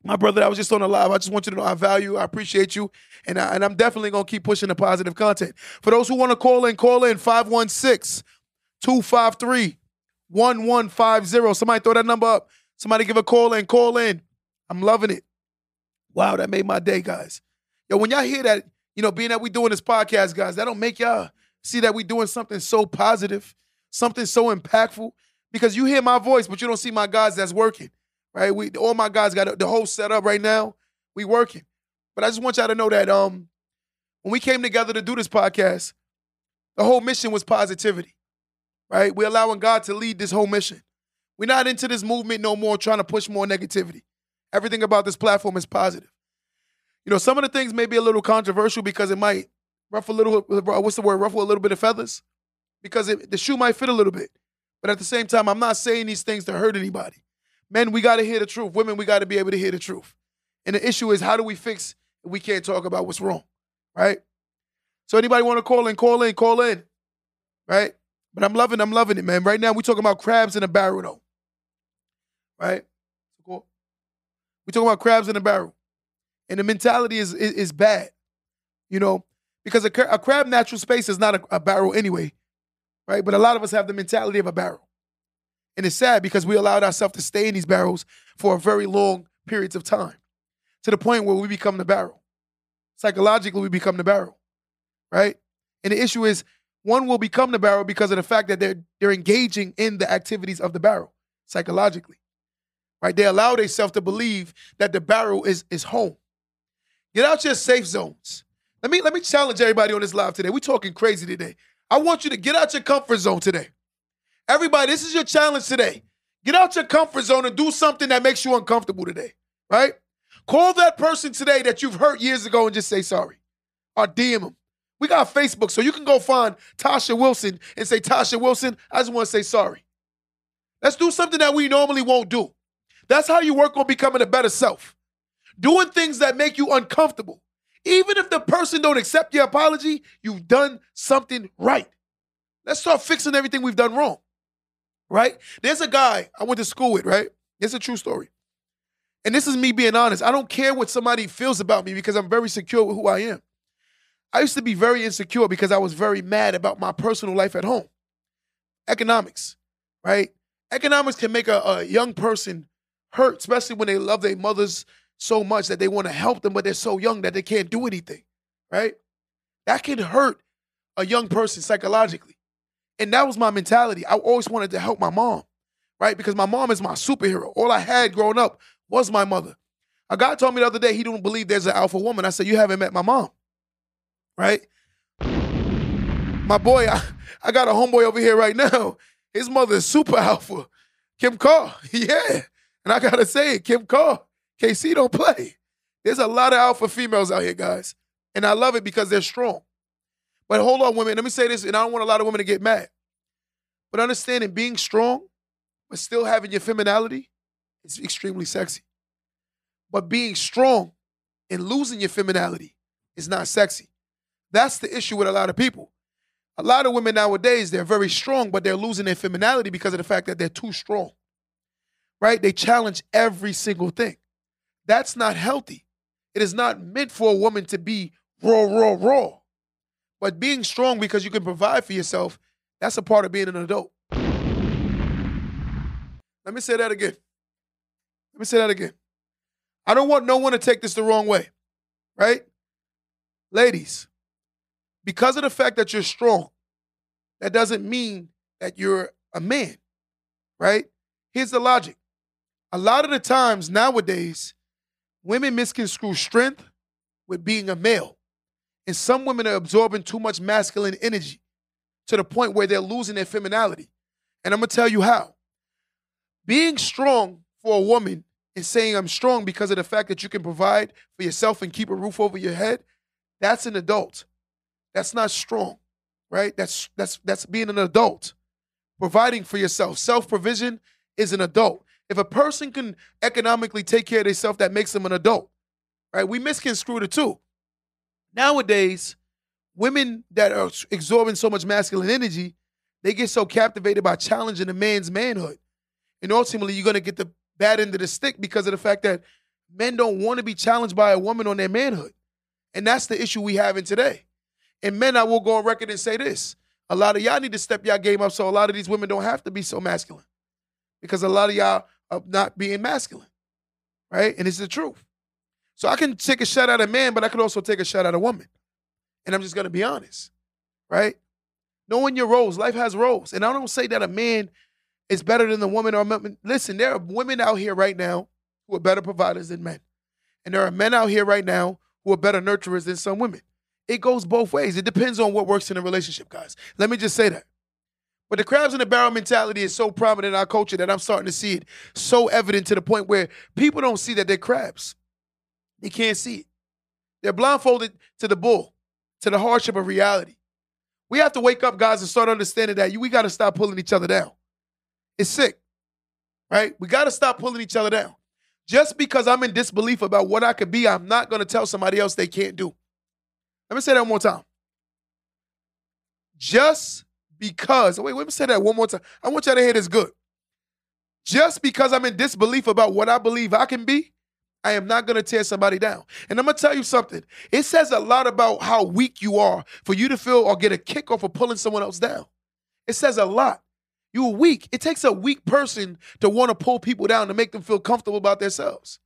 my brother, I was just on the live. I just want you to know I value, I appreciate you, and, I, and I'm definitely gonna keep pushing the positive content. For those who want to call in, call in 516 253 1150. Somebody throw that number up. Somebody give a call in, call in. I'm loving it. Wow, that made my day, guys. Yo, when y'all hear that, you know, being that we doing this podcast, guys, that don't make y'all see that we doing something so positive, something so impactful. Because you hear my voice, but you don't see my guys that's working, right? We all my guys got the whole setup right now. We working, but I just want y'all to know that um, when we came together to do this podcast, the whole mission was positivity, right? We're allowing God to lead this whole mission. We're not into this movement no more, trying to push more negativity. Everything about this platform is positive. You know, some of the things may be a little controversial because it might ruffle a little, uh, what's the word, ruffle a little bit of feathers because it, the shoe might fit a little bit. But at the same time, I'm not saying these things to hurt anybody. Men, we got to hear the truth. Women, we got to be able to hear the truth. And the issue is, how do we fix we can't talk about what's wrong, right? So anybody want to call in, call in, call in, right? But I'm loving, I'm loving it, man. Right now, we talking about crabs in a barrel, though, right? We're talking about crabs in a barrel, and the mentality is is, is bad, you know, because a, a crab natural space is not a, a barrel anyway, right? But a lot of us have the mentality of a barrel, and it's sad because we allowed ourselves to stay in these barrels for a very long periods of time, to the point where we become the barrel. Psychologically, we become the barrel, right? And the issue is, one will become the barrel because of the fact that they're they're engaging in the activities of the barrel psychologically right? They allow themselves to believe that the barrel is is home. Get out your safe zones. Let me let me challenge everybody on this live today. We're talking crazy today. I want you to get out your comfort zone today. Everybody, this is your challenge today. Get out your comfort zone and do something that makes you uncomfortable today, right? Call that person today that you've hurt years ago and just say sorry. Or DM them. We got Facebook, so you can go find Tasha Wilson and say, Tasha Wilson, I just want to say sorry. Let's do something that we normally won't do. That's how you work on becoming a better self. Doing things that make you uncomfortable. Even if the person don't accept your apology, you've done something right. Let's start fixing everything we've done wrong. Right? There's a guy I went to school with, right? It's a true story. And this is me being honest. I don't care what somebody feels about me because I'm very secure with who I am. I used to be very insecure because I was very mad about my personal life at home. Economics, right? Economics can make a, a young person hurt, especially when they love their mothers so much that they want to help them, but they're so young that they can't do anything, right? That can hurt a young person psychologically. And that was my mentality. I always wanted to help my mom, right? Because my mom is my superhero. All I had growing up was my mother. A guy told me the other day he don't believe there's an alpha woman. I said, You haven't met my mom, right? My boy, I, I got a homeboy over here right now. His mother is super alpha. Kim Carr, yeah. And I gotta say it, Kim Carr, KC don't play. There's a lot of alpha females out here, guys. And I love it because they're strong. But hold on, women. Let me say this, and I don't want a lot of women to get mad. But understanding being strong, but still having your femininity is extremely sexy. But being strong and losing your femininity is not sexy. That's the issue with a lot of people. A lot of women nowadays, they're very strong, but they're losing their femininity because of the fact that they're too strong. Right? They challenge every single thing. That's not healthy. It is not meant for a woman to be raw, raw, raw. But being strong because you can provide for yourself, that's a part of being an adult. Let me say that again. Let me say that again. I don't want no one to take this the wrong way, right? Ladies, because of the fact that you're strong, that doesn't mean that you're a man, right? Here's the logic. A lot of the times nowadays, women misconstrue strength with being a male. And some women are absorbing too much masculine energy to the point where they're losing their femininity. And I'm gonna tell you how. Being strong for a woman and saying I'm strong because of the fact that you can provide for yourself and keep a roof over your head, that's an adult. That's not strong, right? That's that's that's being an adult. Providing for yourself. Self-provision is an adult. If a person can economically take care of themselves, that makes them an adult. Right? We misconstrue the two. Nowadays, women that are absorbing so much masculine energy, they get so captivated by challenging a man's manhood. And ultimately, you're gonna get the bad end of the stick because of the fact that men don't want to be challenged by a woman on their manhood. And that's the issue we have in today. And men, I will go on record and say this. A lot of y'all need to step y'all game up so a lot of these women don't have to be so masculine. Because a lot of y'all are not being masculine. Right? And it's the truth. So I can take a shot at a man, but I could also take a shot at a woman. And I'm just gonna be honest. Right? Knowing your roles, life has roles. And I don't say that a man is better than the woman or woman. Listen, there are women out here right now who are better providers than men. And there are men out here right now who are better nurturers than some women. It goes both ways. It depends on what works in a relationship, guys. Let me just say that. But the crabs in the barrel mentality is so prominent in our culture that I'm starting to see it so evident to the point where people don't see that they're crabs. They can't see it. They're blindfolded to the bull, to the hardship of reality. We have to wake up, guys, and start understanding that we got to stop pulling each other down. It's sick, right? We got to stop pulling each other down. Just because I'm in disbelief about what I could be, I'm not going to tell somebody else they can't do. Let me say that one more time. Just because, wait, let me say that one more time. I want y'all to hear this good. Just because I'm in disbelief about what I believe I can be, I am not going to tear somebody down. And I'm going to tell you something. It says a lot about how weak you are for you to feel or get a kick off of pulling someone else down. It says a lot. You're weak. It takes a weak person to want to pull people down to make them feel comfortable about themselves.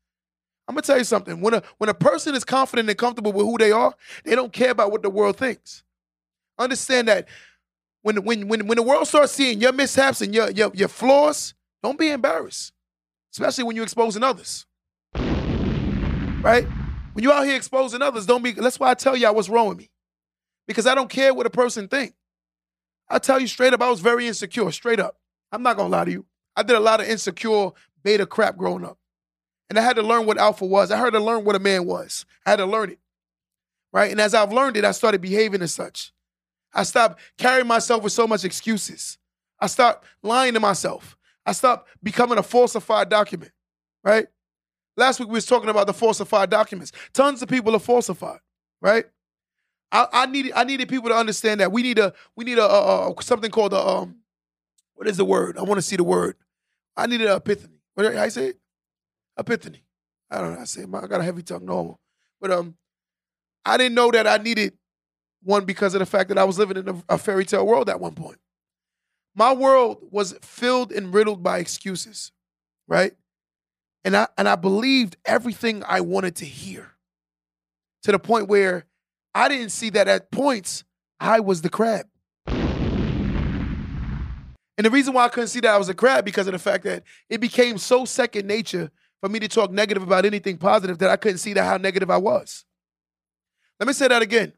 I'm gonna tell you something. When a when a person is confident and comfortable with who they are, they don't care about what the world thinks. Understand that when when when when the world starts seeing your mishaps and your your, your flaws, don't be embarrassed, especially when you're exposing others. Right? When you're out here exposing others, don't be. That's why I tell y'all what's wrong with me, because I don't care what a person think. I tell you straight up, I was very insecure, straight up. I'm not gonna lie to you. I did a lot of insecure beta crap growing up. And I had to learn what alpha was. I had to learn what a man was. I had to learn it. Right? And as I've learned it, I started behaving as such. I stop carrying myself with so much excuses. I stop lying to myself. I stop becoming a falsified document. Right? Last week we was talking about the falsified documents. Tons of people are falsified, right? I, I needed I needed people to understand that we need a we need a, a, a something called a um what is the word? I want to see the word. I needed an epiphany. What I say? It? Epiphany. I don't know. I say I got a heavy tongue normal, but um, I didn't know that I needed one because of the fact that I was living in a, a fairy tale world at one point. My world was filled and riddled by excuses, right? And I and I believed everything I wanted to hear to the point where I didn't see that at points I was the crab. And the reason why I couldn't see that I was a crab because of the fact that it became so second nature for me to talk negative about anything positive that I couldn't see that how negative I was. Let me say that again.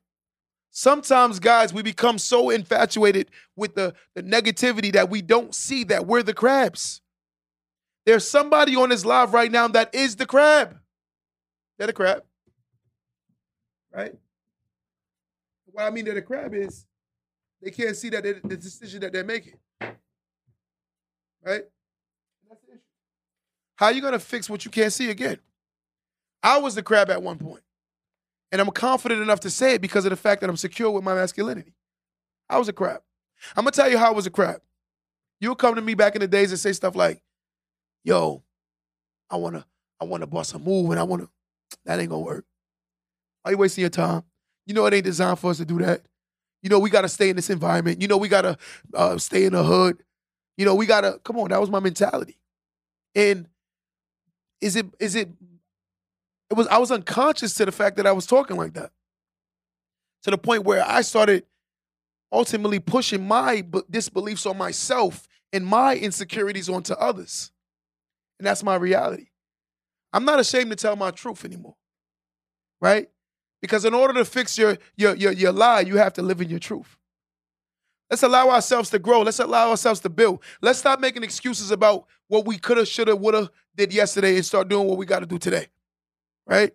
Sometimes, guys, we become so infatuated with the, the negativity that we don't see that we're the crabs. There's somebody on this live right now that is the crab. They're the crab. Right? what I mean that the crab is, they can't see that the decision that they're making. Right? How are you gonna fix what you can't see again? I was the crab at one point. And I'm confident enough to say it because of the fact that I'm secure with my masculinity. I was a crap. I'm gonna tell you how I was a crap. You'll come to me back in the days and say stuff like, yo, I wanna, I wanna bust a move and I wanna, that ain't gonna work. Are you wasting your time? You know, it ain't designed for us to do that. You know, we got to stay in this environment. You know, we got to uh, stay in the hood. You know, we got to, come on, that was my mentality. And is it, is it, it was, I was unconscious to the fact that I was talking like that. To the point where I started ultimately pushing my disbeliefs on myself and my insecurities onto others. And that's my reality. I'm not ashamed to tell my truth anymore. Right? Because in order to fix your your your, your lie, you have to live in your truth. Let's allow ourselves to grow. Let's allow ourselves to build. Let's stop making excuses about what we coulda, shoulda, woulda did yesterday and start doing what we got to do today. Right?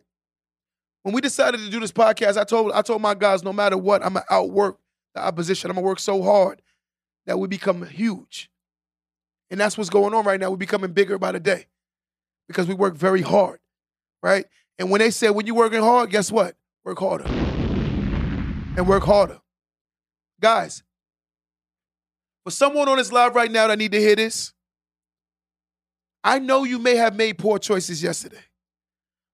When we decided to do this podcast, I told I told my guys, no matter what, I'm gonna outwork the opposition. I'm gonna work so hard that we become huge. And that's what's going on right now. We're becoming bigger by the day because we work very hard, right? And when they say when you're working hard, guess what? Work harder and work harder. Guys, for someone on this live right now that need to hear this, I know you may have made poor choices yesterday.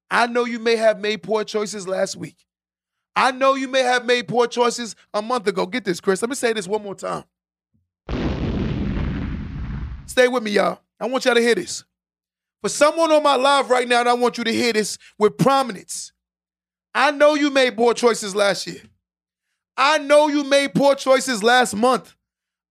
I know you may have made poor choices last week. I know you may have made poor choices a month ago. Get this, Chris. Let me say this one more time. Stay with me, y'all. I want y'all to hear this. For someone on my live right now, and I want you to hear this with prominence. I know you made poor choices last year. I know you made poor choices last month.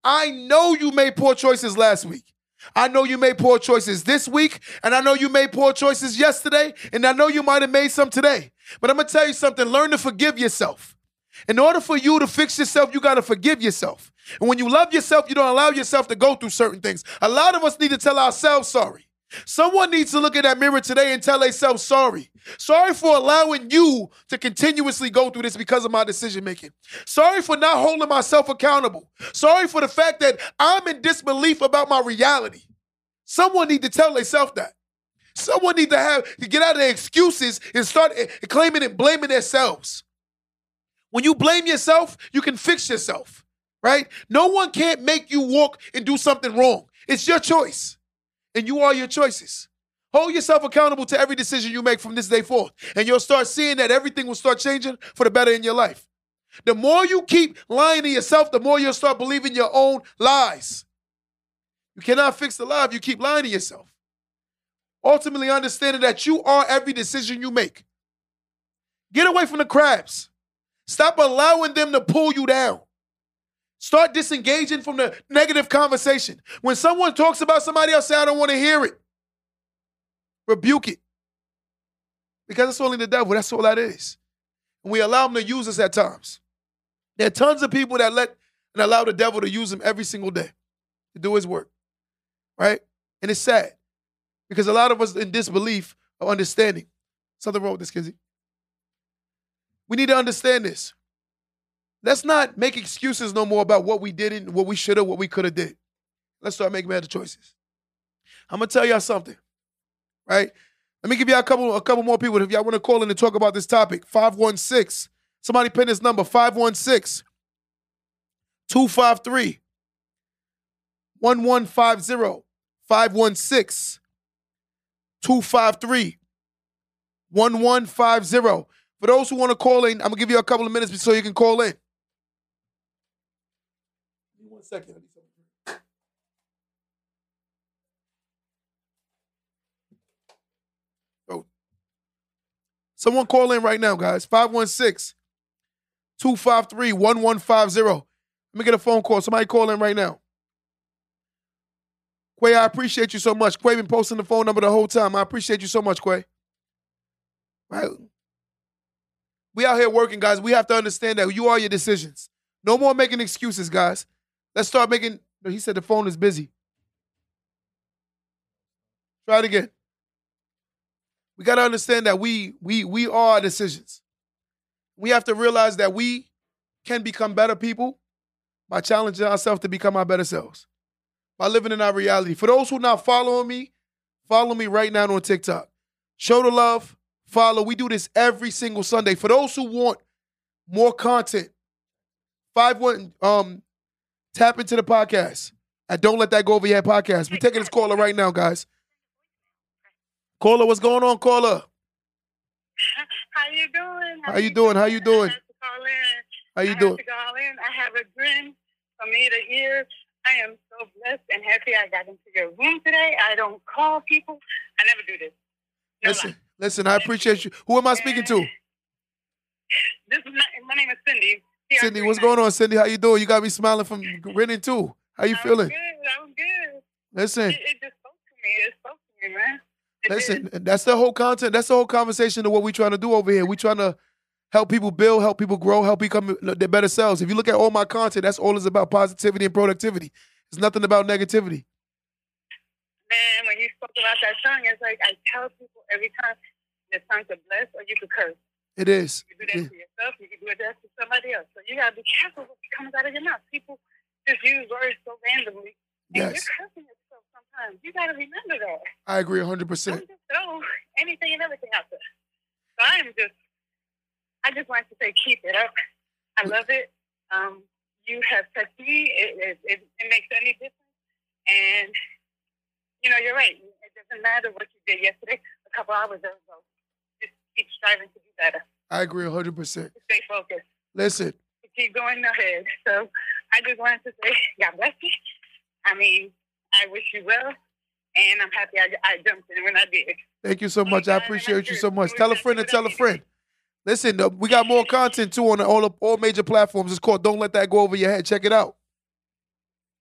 I know you made poor choices last week. I know you made poor choices this week, and I know you made poor choices yesterday, and I know you might have made some today. But I'm gonna tell you something learn to forgive yourself. In order for you to fix yourself, you gotta forgive yourself. And when you love yourself, you don't allow yourself to go through certain things. A lot of us need to tell ourselves sorry. Someone needs to look in that mirror today and tell themselves sorry. Sorry for allowing you to continuously go through this because of my decision making. Sorry for not holding myself accountable. Sorry for the fact that I'm in disbelief about my reality. Someone need to tell themselves that. Someone need to have to get out of their excuses and start claiming and blaming themselves. When you blame yourself, you can fix yourself, right? No one can't make you walk and do something wrong. It's your choice and you are your choices. Hold yourself accountable to every decision you make from this day forth, and you'll start seeing that everything will start changing for the better in your life. The more you keep lying to yourself, the more you'll start believing your own lies. You cannot fix the lie if you keep lying to yourself. Ultimately, understanding that you are every decision you make. Get away from the crabs. Stop allowing them to pull you down. Start disengaging from the negative conversation. When someone talks about somebody else, say, I don't want to hear it. Rebuke it. Because it's only the devil. That's all that is. And we allow them to use us at times. There are tons of people that let and allow the devil to use them every single day to do his work. Right? And it's sad. Because a lot of us in disbelief of understanding. Something wrong with this, Kizzy. We need to understand this. Let's not make excuses no more about what we didn't, what we should have, what we could have did. Let's start making better choices. I'm gonna tell y'all something, right? Let me give y'all a couple, a couple more people. If y'all want to call in and talk about this topic, 516. Somebody pin this number, 516 253 1150. 516 253 1150. For those who want to call in, I'm gonna give you a couple of minutes so you can call in. Second. Oh. Someone call in right now, guys. 516 253 1150. Let me get a phone call. Somebody call in right now. Quay, I appreciate you so much. Quay been posting the phone number the whole time. I appreciate you so much, Quay. Right? We out here working, guys. We have to understand that you are your decisions. No more making excuses, guys. Let's start making. He said the phone is busy. Try it again. We got to understand that we we we are decisions. We have to realize that we can become better people by challenging ourselves to become our better selves. By living in our reality. For those who are not following me, follow me right now on TikTok. Show the love, follow. We do this every single Sunday. For those who want more content, five one um Tap into the podcast at Don't Let That Go Over Your Head podcast. We're taking this caller right now, guys. Caller, what's going on, caller? How you doing? How, How you doing? How you doing? How you doing? I in. I have a grin from ear to ear. I am so blessed and happy I got into your room today. I don't call people. I never do this. No listen, lie. listen. I appreciate you. Who am I speaking to? This is my, my name is Cindy. Cindy, what's going on, Cindy? How you doing? You got me smiling from grinning too. How you I'm feeling? Good. I'm good. Listen, It, it just spoke to me. It spoke to me, man. It did. listen. That's the whole content. That's the whole conversation of what we're trying to do over here. We're trying to help people build, help people grow, help become their better selves. If you look at all my content, that's all is about positivity and productivity. It's nothing about negativity. Man, when you spoke about that tongue, it's like I tell people every time the tongue to bless or you could curse. It is. You can do that Yeah. to yourself, you can do that to somebody else. So you gotta be careful what comes out of your mouth. People just use words so randomly. And Yes, you're cursing yourself sometimes. You gotta remember that. I agree 100%. Don't just throw anything and everything out there. So I'm just I just want to say keep it up. I love it. Um, you have touched me. It, it, it, it makes any difference. And you know, you're right. It doesn't matter what you did yesterday, a couple hours ago. Just keep striving to better. I agree 100%. Stay focused. Listen, Keep going ahead. So I just wanted to say, God bless you. I mean, I wish you well, and I'm happy I, I jumped in when I did. thank you so much. I God, and I'm appreciate you so much. Tell a friend and tell a friend. Listen, uh, we got more content too on all of, all major platforms. It's called "Don't Let That Go Over Your Head." Check it out.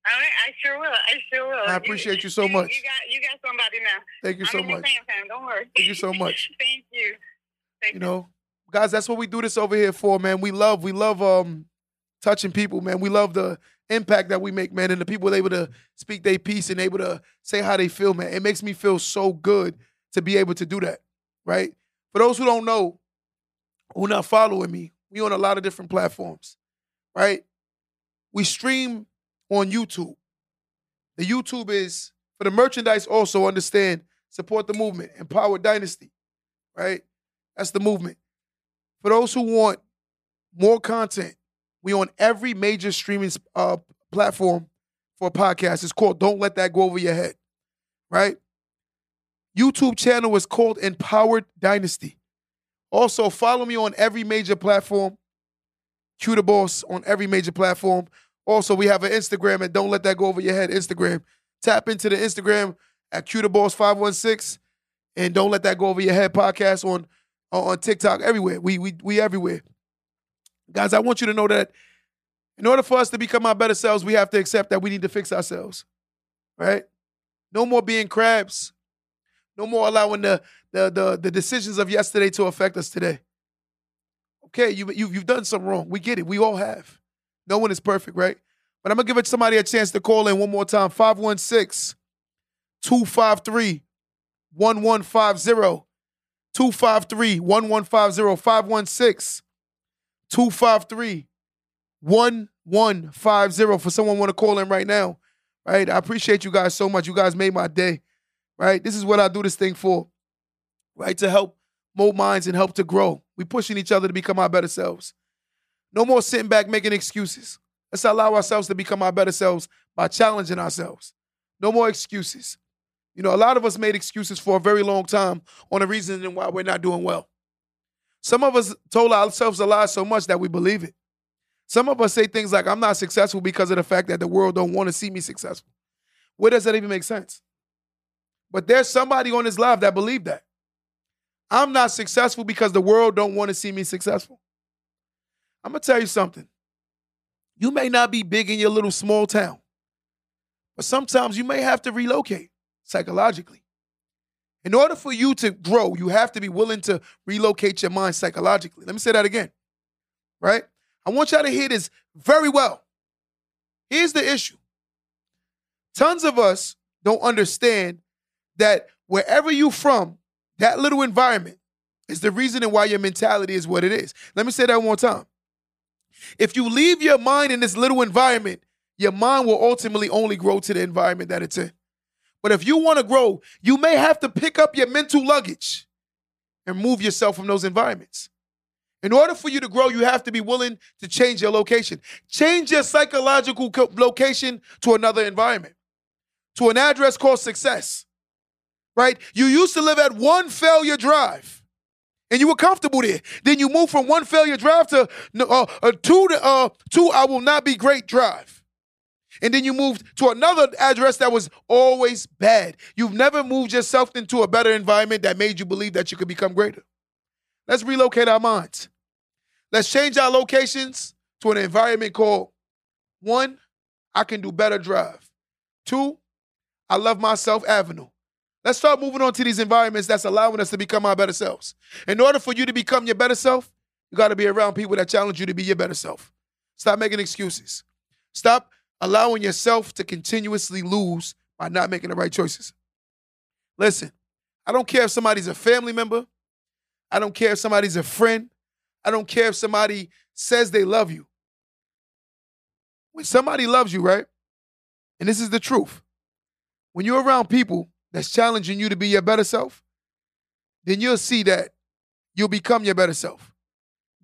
All right, I sure will. I sure will. I appreciate you so much. You got you got somebody now. Thank you I'm so much. fan. Don't worry. Thank you so much. Thank you. You know, guys, that's what we do this over here for, man. We love, we love um touching people, man. We love the impact that we make, man, and the people able to speak their piece and able to say how they feel, man. It makes me feel so good to be able to do that, right? For those who don't know, who not following me, we on a lot of different platforms, right? We stream on YouTube. The YouTube is for the merchandise. Also understand, support the movement, empower dynasty, right? That's the movement. For those who want more content, we on every major streaming uh, platform for a podcast. It's called Don't Let That Go Over Your Head, right? YouTube channel is called Empowered Dynasty. Also, follow me on every major platform. Q the Boss on every major platform. Also, we have an Instagram and Don't Let That Go Over Your Head Instagram. Tap into the Instagram at Q the Boss 516 and Don't Let That Go Over Your Head podcast on on TikTok, everywhere. We we we everywhere. Guys, I want you to know that in order for us to become our better selves, we have to accept that we need to fix ourselves. Right? No more being crabs. No more allowing the the the, the decisions of yesterday to affect us today. Okay, you, you you've done something wrong. We get it. We all have. No one is perfect, right? But I'm gonna give somebody a chance to call in one more time. 516 253 1150. 253 1150. 516 253 1150 for someone want to call in right now. Right? I appreciate you guys so much. You guys made my day. Right? This is what I do this thing for. Right? To help mold minds and help to grow. We pushing each other to become our better selves. No more sitting back making excuses. Let's allow ourselves to become our better selves by challenging ourselves. No more excuses. You know, a lot of us made excuses for a very long time on the reason why we're not doing well. Some of us told ourselves a lie so much that we believe it. Some of us say things like, I'm not successful because of the fact that the world don't want to see me successful. Where does that even make sense? But there's somebody on this live that believed that. I'm not successful because the world don't want to see me successful. I'm gonna tell you something. You may not be big in your little small town, but sometimes you may have to relocate psychologically. In order for you to grow, you have to be willing to relocate your mind psychologically. Let me say that again, right? I want y'all to hear this very well. Here's the issue tons of us don't understand that wherever you from, that little environment is the reason why your mentality is what it is. Let me say that one more time. If you leave your mind in this little environment, your mind will ultimately only grow to the environment that it's in. But if you want to grow, you may have to pick up your mental luggage and move yourself from those environments. In order for you to grow, you have to be willing to change your location. Change your psychological co- location to another environment, to an address called success. Right? You used to live at one failure drive and you were comfortable there. Then you move from one failure drive to uh, uh, two to uh, two I will not be great drive. And then you moved to another address that was always bad. You've never moved yourself into a better environment that made you believe that you could become greater. Let's relocate our minds. Let's change our locations to an environment called one, I can do better drive. Two, I love myself avenue. Let's start moving on to these environments that's allowing us to become our better selves. In order for you to become your better self, you got to be around people that challenge you to be your better self. Stop making excuses. Stop allowing yourself to continuously lose by not making the right choices. Listen, I don't care if somebody's a family member. I don't care if somebody's a friend. I don't care if somebody says they love you. When somebody loves you, right? And this is the truth. When you're around people that's challenging you to be your better self, then you'll see that you'll become your better self.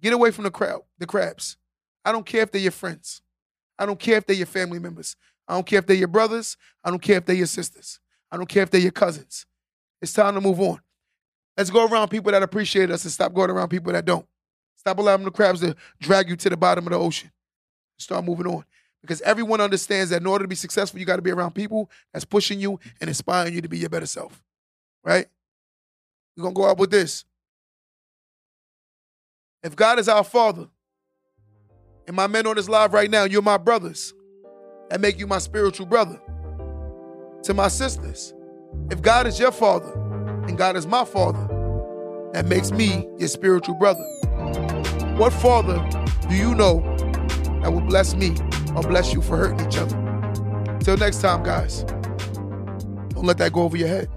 Get away from the crowd, the crabs. I don't care if they're your friends. I don't care if they're your family members. I don't care if they're your brothers. I don't care if they're your sisters. I don't care if they're your cousins. It's time to move on. Let's go around people that appreciate us and stop going around people that don't. Stop allowing the crabs to drag you to the bottom of the ocean. Start moving on. Because everyone understands that in order to be successful, you got to be around people that's pushing you and inspiring you to be your better self. Right? We're going to go out with this. If God is our Father, and my men on this live right now, you're my brothers, that make you my spiritual brother. To my sisters, if God is your Father, and God is my Father, that makes me your spiritual brother. What father do you know that will bless me or bless you for hurting each other? Till next time, guys, don't let that go over your head.